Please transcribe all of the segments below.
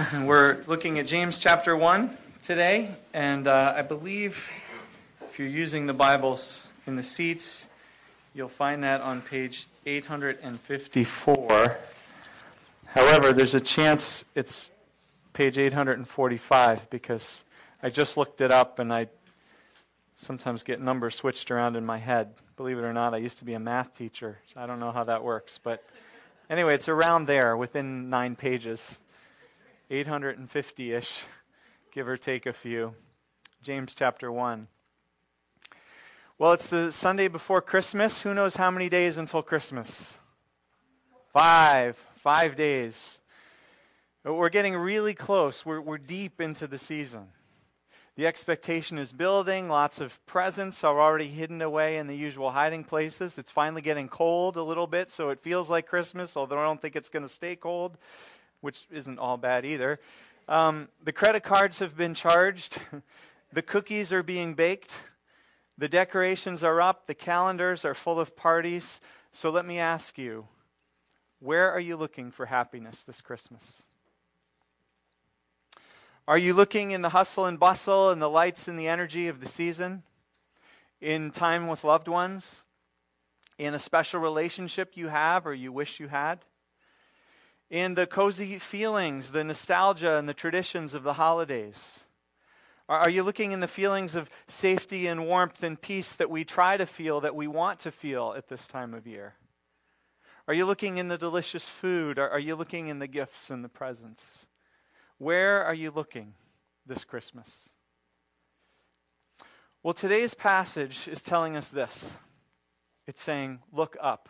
We're looking at James chapter 1 today, and uh, I believe if you're using the Bibles in the seats, you'll find that on page 854. However, there's a chance it's page 845 because I just looked it up and I sometimes get numbers switched around in my head. Believe it or not, I used to be a math teacher, so I don't know how that works. But anyway, it's around there within nine pages. 850 ish, give or take a few. James chapter 1. Well, it's the Sunday before Christmas. Who knows how many days until Christmas? Five. Five days. We're getting really close. We're, we're deep into the season. The expectation is building. Lots of presents are already hidden away in the usual hiding places. It's finally getting cold a little bit, so it feels like Christmas, although I don't think it's going to stay cold which isn't all bad either. Um, the credit cards have been charged, the cookies are being baked, the decorations are up, the calendars are full of parties. So let me ask you where are you looking for happiness this Christmas? Are you looking in the hustle and bustle and the lights and the energy of the season? In time with loved ones? In a special relationship you have or you wish you had? In the cozy feelings, the nostalgia, and the traditions of the holidays? Are you looking in the feelings of safety and warmth and peace that we try to feel, that we want to feel at this time of year? Are you looking in the delicious food? Are you looking in the gifts and the presents? Where are you looking this Christmas? Well, today's passage is telling us this it's saying, Look up.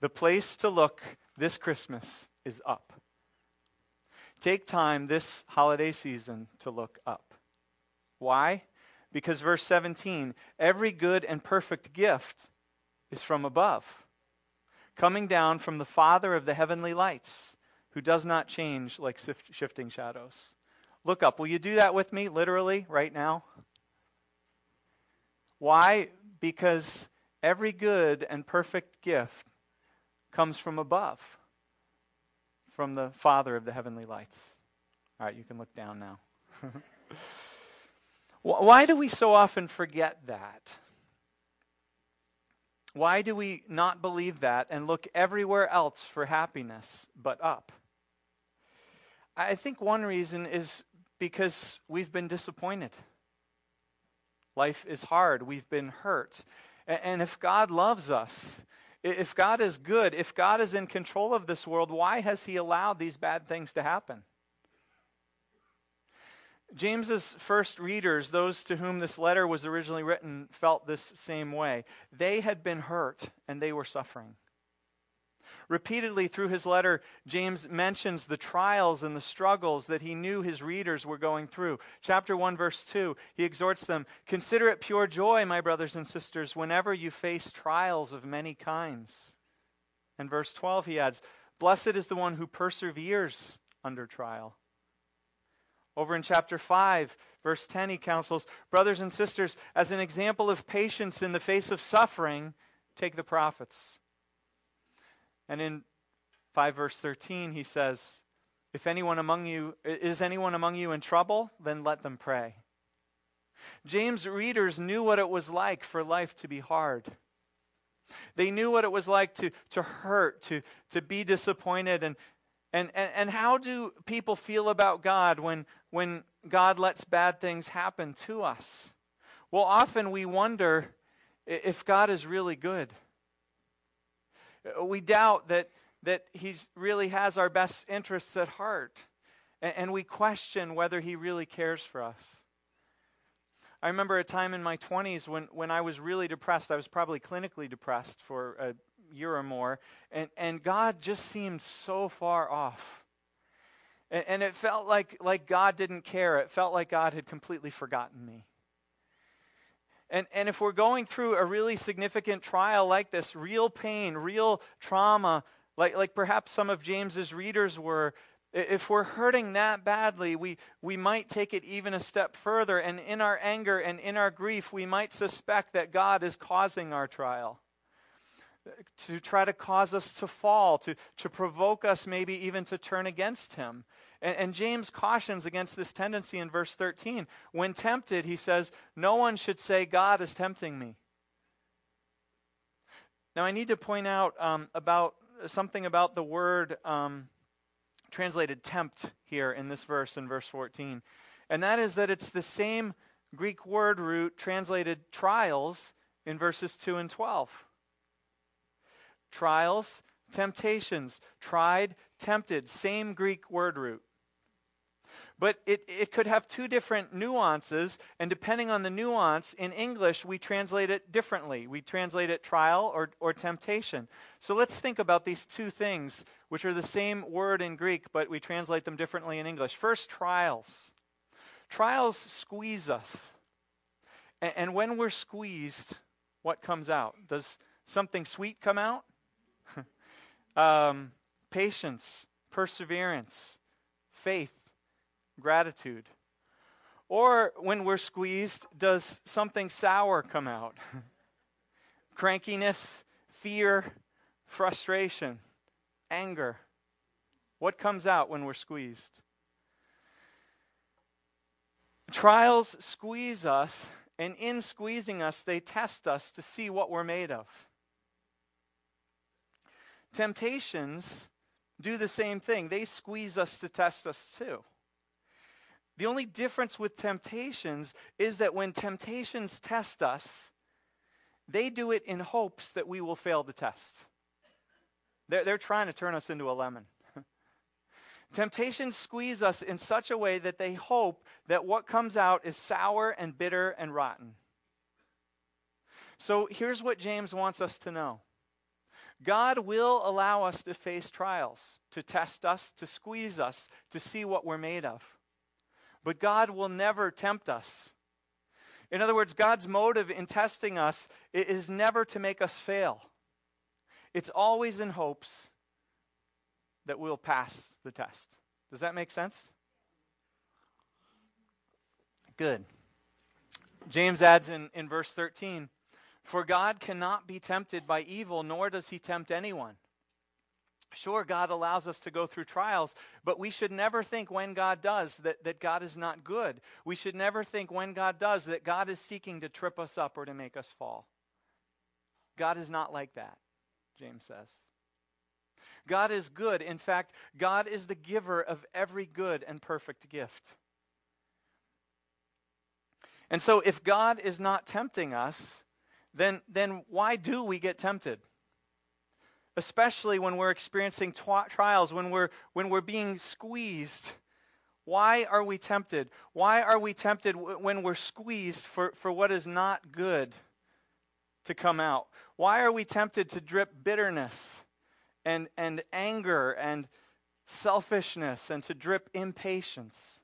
The place to look this Christmas is up. Take time this holiday season to look up. Why? Because verse 17 every good and perfect gift is from above, coming down from the Father of the heavenly lights, who does not change like shifting shadows. Look up. Will you do that with me, literally, right now? Why? Because every good and perfect gift comes from above from the Father of the heavenly lights. All right, you can look down now. Why do we so often forget that? Why do we not believe that and look everywhere else for happiness but up? I think one reason is because we've been disappointed. Life is hard. We've been hurt. And if God loves us, if God is good, if God is in control of this world, why has he allowed these bad things to happen? James's first readers, those to whom this letter was originally written, felt this same way. They had been hurt and they were suffering. Repeatedly through his letter, James mentions the trials and the struggles that he knew his readers were going through. Chapter 1, verse 2, he exhorts them Consider it pure joy, my brothers and sisters, whenever you face trials of many kinds. And verse 12, he adds, Blessed is the one who perseveres under trial. Over in chapter 5, verse 10, he counsels, Brothers and sisters, as an example of patience in the face of suffering, take the prophets. And in 5 verse 13, he says, If anyone among you, is anyone among you in trouble, then let them pray. James' readers knew what it was like for life to be hard. They knew what it was like to, to hurt, to, to be disappointed. And, and, and, and how do people feel about God when, when God lets bad things happen to us? Well, often we wonder if God is really good. Uh, we doubt that, that He really has our best interests at heart. And, and we question whether He really cares for us. I remember a time in my 20s when, when I was really depressed. I was probably clinically depressed for a year or more. And, and God just seemed so far off. And, and it felt like, like God didn't care. It felt like God had completely forgotten me. And, and if we're going through a really significant trial like this, real pain, real trauma, like, like perhaps some of James's readers were, if we're hurting that badly, we, we might take it even a step further. And in our anger and in our grief, we might suspect that God is causing our trial to try to cause us to fall, to, to provoke us maybe even to turn against Him. And, and, James cautions against this tendency in verse 13. When tempted, he says, No one should say, God is tempting me. Now, I need to point out um, about something about the word um, translated tempt here in this verse, in verse 14. And that is that it's the same Greek word root translated trials in verses 2 and 12. Trials, temptations, tried, tempted, same Greek word root. But it, it could have two different nuances, and depending on the nuance, in English, we translate it differently. We translate it trial or, or temptation. So let's think about these two things, which are the same word in Greek, but we translate them differently in English. First, trials. Trials squeeze us. And, and when we're squeezed, what comes out? Does something sweet come out? um, patience, perseverance, faith gratitude? Or when we're squeezed, does something sour come out? Crankiness, fear, frustration, anger. What comes out when we're squeezed? Trials squeeze us, and in squeezing us, they test us to see what we're made of. Temptations do the same thing, they squeeze us to test us too. The only difference with temptations is that when temptations test us, they do it in hopes that we will fail the test. They're, they're trying to turn us into a lemon. Temptations squeeze us in such a way that they hope that what comes out is sour and bitter and rotten. So here's what James wants us to know God will allow us to face trials, to test us, to squeeze us, to see what we're made of. But God will never tempt us. In other words, God's motive in testing us is never to make us fail. It's always in hopes that we'll pass the test. Does that make sense? Good. James adds in, in verse 13 For God cannot be tempted by evil, nor does he tempt anyone. Sure, God allows us to go through trials, but we should never think when God does that, that God is not good. We should never think when God does that God is seeking to trip us up or to make us fall. God is not like that, James says. God is good. In fact, God is the giver of every good and perfect gift. And so, if God is not tempting us, then, then why do we get tempted? Especially when we're experiencing trials, when we're, when we're being squeezed. Why are we tempted? Why are we tempted w- when we're squeezed for, for what is not good to come out? Why are we tempted to drip bitterness and, and anger and selfishness and to drip impatience?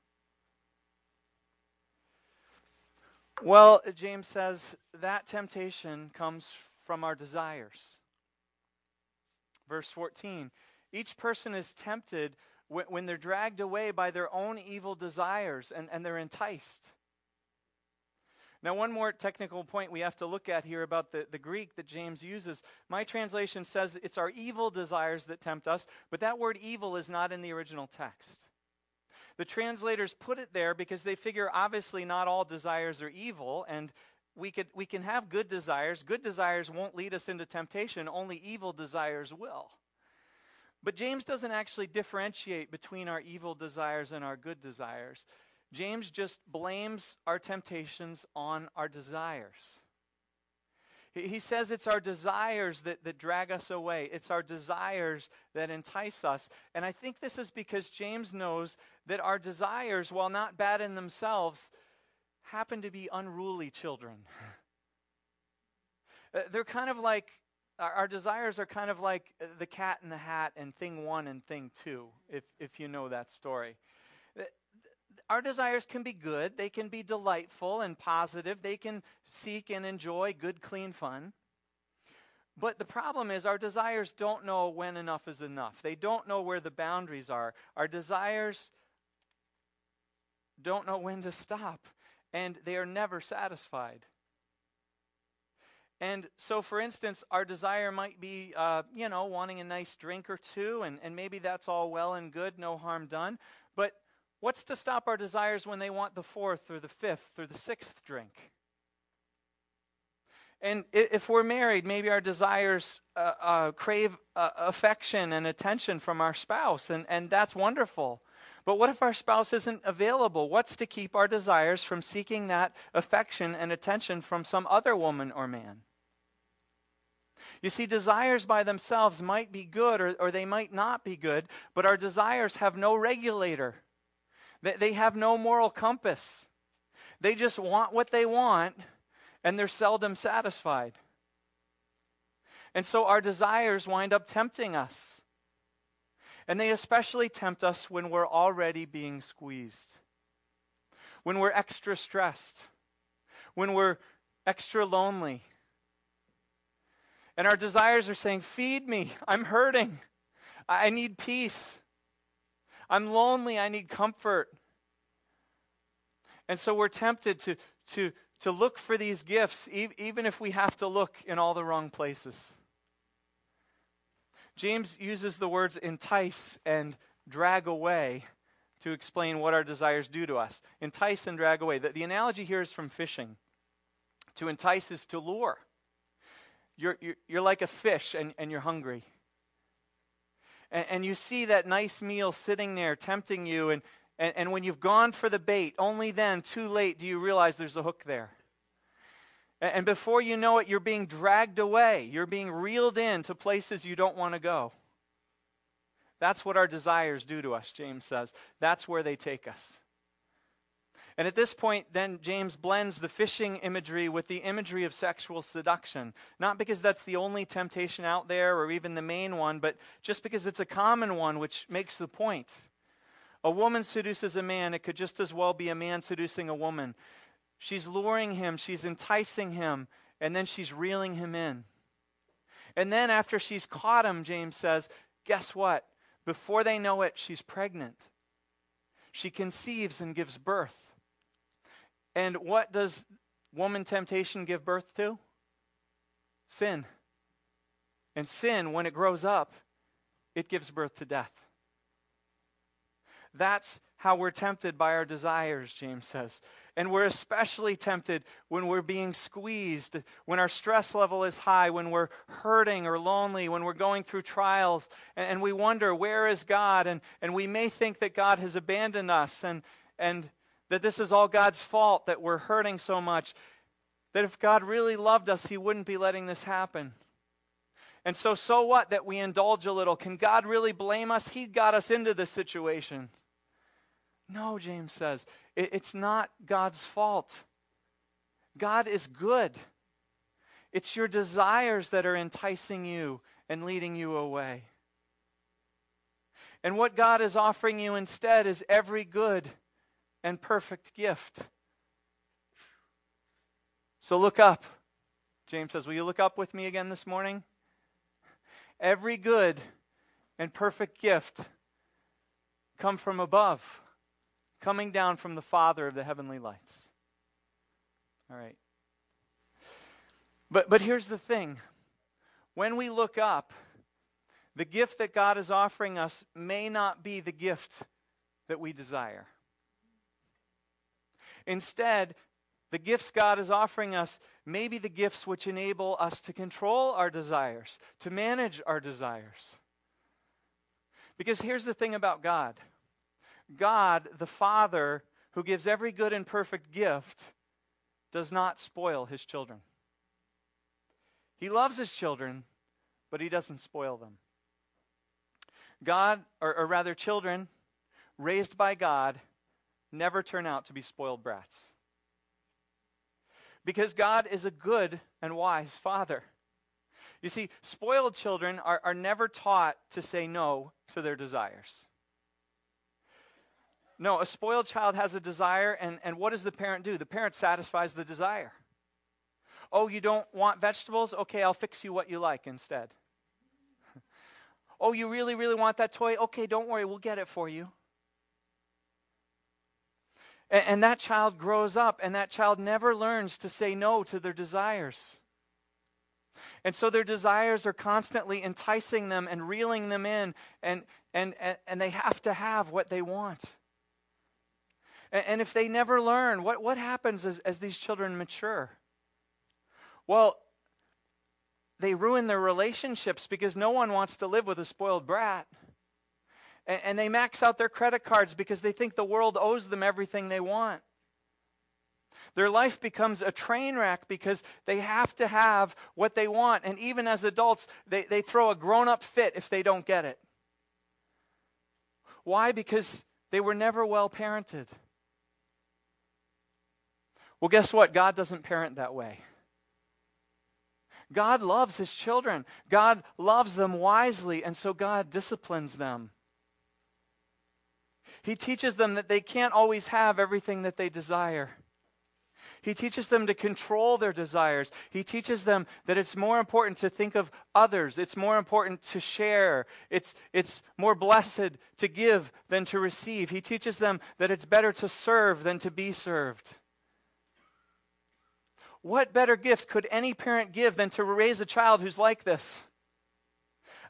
Well, James says that temptation comes from our desires. Verse 14 Each person is tempted when they're dragged away by their own evil desires and, and they're enticed. Now, one more technical point we have to look at here about the, the Greek that James uses. My translation says it's our evil desires that tempt us, but that word evil is not in the original text. The translators put it there because they figure obviously not all desires are evil, and we, could, we can have good desires. Good desires won't lead us into temptation, only evil desires will. But James doesn't actually differentiate between our evil desires and our good desires. James just blames our temptations on our desires. He says it's our desires that, that drag us away. It's our desires that entice us. And I think this is because James knows that our desires, while not bad in themselves, happen to be unruly children. Uh, they're kind of like, our, desires are kind of like uh, the cat in the hat and thing one and thing two, if, if you know that story. Uh, our desires can be good, they can be delightful and positive, they can seek and enjoy good, clean fun. But the problem is, our desires don't know when enough is enough. They don't know where the boundaries are. Our desires don't know when to stop and they are never satisfied. And so, for instance, our desire might be, uh, you know, wanting a nice drink or two, and, and maybe that's all well and good, no harm done. But What's to stop our desires when they want the fourth or the fifth or the sixth drink? And if we're married, maybe our desires uh, uh, crave uh, affection and attention from our spouse, and, and that's wonderful. But what if our spouse isn't available? What's to keep our desires from seeking that affection and attention from some other woman or man? You see, desires by themselves might be good or, or they might not be good, but our desires have no regulator. They, they have no moral compass. They just want what they want, and they're seldom satisfied. And so our desires wind up tempting us. And they especially tempt us when we're already being squeezed, when we're extra stressed, when we're extra lonely. And our desires are saying, Feed me, I'm hurting, I need peace, I'm lonely, I need comfort. And so we're tempted to, to, to look for these gifts, e- even if we have to look in all the wrong places. James uses the words entice and drag away to explain what our desires do to us. Entice and drag away. The, the analogy here is from fishing. To entice is to lure. You're, you're, you're like a fish and, and you're hungry. And, and you see that nice meal sitting there tempting you, and, and, and when you've gone for the bait, only then, too late, do you realize there's a hook there. And before you know it, you're being dragged away. You're being reeled in to places you don't want to go. That's what our desires do to us, James says. That's where they take us. And at this point, then James blends the fishing imagery with the imagery of sexual seduction. Not because that's the only temptation out there or even the main one, but just because it's a common one, which makes the point. A woman seduces a man, it could just as well be a man seducing a woman. She's luring him, she's enticing him, and then she's reeling him in. And then, after she's caught him, James says, guess what? Before they know it, she's pregnant. She conceives and gives birth. And what does woman temptation give birth to? Sin. And sin, when it grows up, it gives birth to death. That's how we're tempted by our desires, James says. And we're especially tempted when we're being squeezed, when our stress level is high, when we're hurting or lonely, when we're going through trials, and, and we wonder, where is God? And, and we may think that God has abandoned us and, and that this is all God's fault that we're hurting so much. That if God really loved us, He wouldn't be letting this happen. And so, so what that we indulge a little? Can God really blame us? He got us into this situation. No, James says, it's not God's fault. God is good. It's your desires that are enticing you and leading you away. And what God is offering you instead is every good and perfect gift. So look up. James says, Will you look up with me again this morning? Every good and perfect gift come from above coming down from the Father of the heavenly lights. All right. But, but here's the thing when we look up, the gift that God is offering us may not be the gift that we desire. Instead, the gifts God is offering us may be the gifts which enable us to control our desires, to manage our desires. Because here's the thing about God God, the Father, who gives every good and perfect gift, does not spoil his children. He loves his children, but he doesn't spoil them. God, or, or, rather, children raised by God, never turn out to be spoiled brats. Because God is a good and wise father. You see, spoiled children are, are never taught to say no to their desires. No, a spoiled child has a desire, and, and what does the parent do? The parent satisfies the desire. Oh, you don't want vegetables? Okay, I'll fix you what you like instead. oh, you really, really want that toy? Okay, don't worry, we'll get it for you. And, and that child grows up, and that child never learns to say no to their desires. And so their desires are constantly enticing them and reeling them in, and, and, and, and they have to have what they want. And, if they never learn, what, what happens as, as these children mature? Well, they ruin their relationships because no one wants to live with a spoiled brat. And, and they max out their credit cards because they think the world owes them everything they want. Their life becomes a train wreck because they have to have what they want. And even as adults, they, they throw a grown up fit if they don't get it. Why? Because they were never well parented. Well, guess what? God doesn't parent that way. God loves his children. God loves them wisely, and so God disciplines them. He teaches them that they can't always have everything that they desire. He teaches them to control their desires. He teaches them that it's more important to think of others. It's more important to share. It's, it's more blessed to give than to receive. He teaches them that it's better to serve than to be served. What better gift could any parent give than to raise a child who's like this?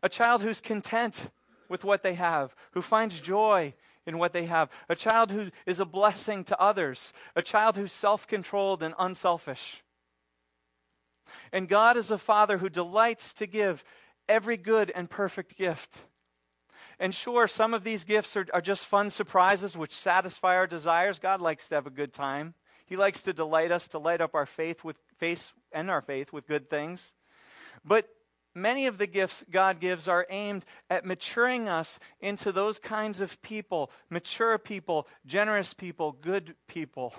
A child who's content with what they have, who finds joy in what they have, a child who is a blessing to others, a child who's self controlled and unselfish. And God is a father who delights to give every good and perfect gift. And sure, some of these gifts are, are just fun surprises which satisfy our desires. God likes to have a good time. He likes to delight us, to light up our faith with face and our faith with good things. But many of the gifts God gives are aimed at maturing us into those kinds of people mature people, generous people, good people.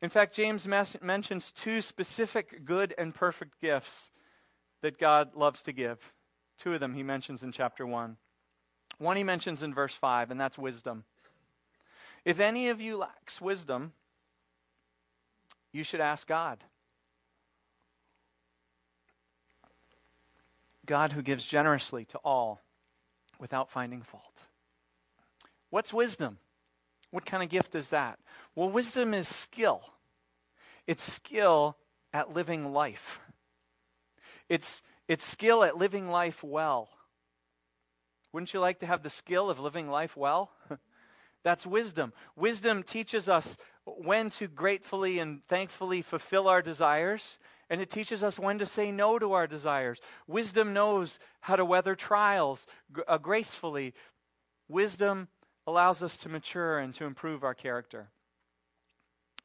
In fact, James mes- mentions two specific good and perfect gifts that God loves to give. Two of them he mentions in chapter 1. One he mentions in verse 5, and that's wisdom. If any of you lacks wisdom, you should ask God God who gives generously to all without finding fault. What's wisdom? What kind of gift is that? Well, wisdom is skill. It's skill at living life. It's, it's skill at living life well. Wouldn't you like to have the skill of living life well? That's wisdom. Wisdom teaches us when to gratefully and thankfully fulfill our desires and it teaches us when to say no to our desires. Wisdom knows how to weather trials uh, gracefully. Wisdom allows us to mature and to improve our character.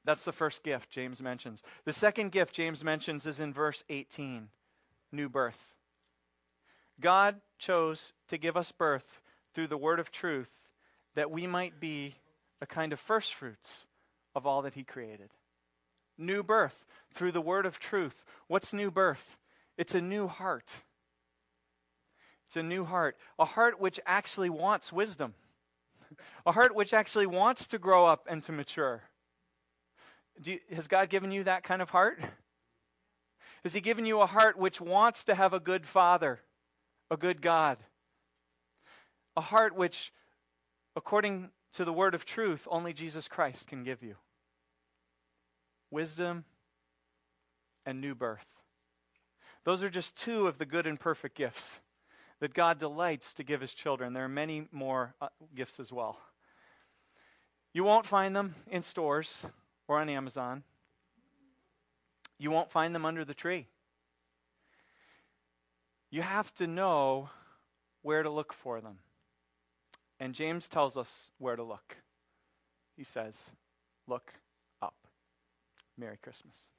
That's the first gift James mentions. The second gift James mentions is in verse 18 new birth. God chose to give us birth through the word of truth that we might be a kind of first fruits of all that he created new birth through the word of truth. What's new birth? It's a new heart. It's a new heart, a heart which actually wants wisdom, a heart which actually wants to grow up and to mature. You, has God given you that kind of heart? Has He given you a heart which wants to have a good Father, a good God? A heart which, according to the word of truth, only Jesus Christ can give you wisdom, and new birth. Those are just two of the good and perfect gifts that God delights to give his children. There are many more uh, gifts as well. You won't find them in stores or on Amazon. You won't find them under the tree. You have to know where to look for them. And James tells us where to look. He says, Look up. Merry Christmas.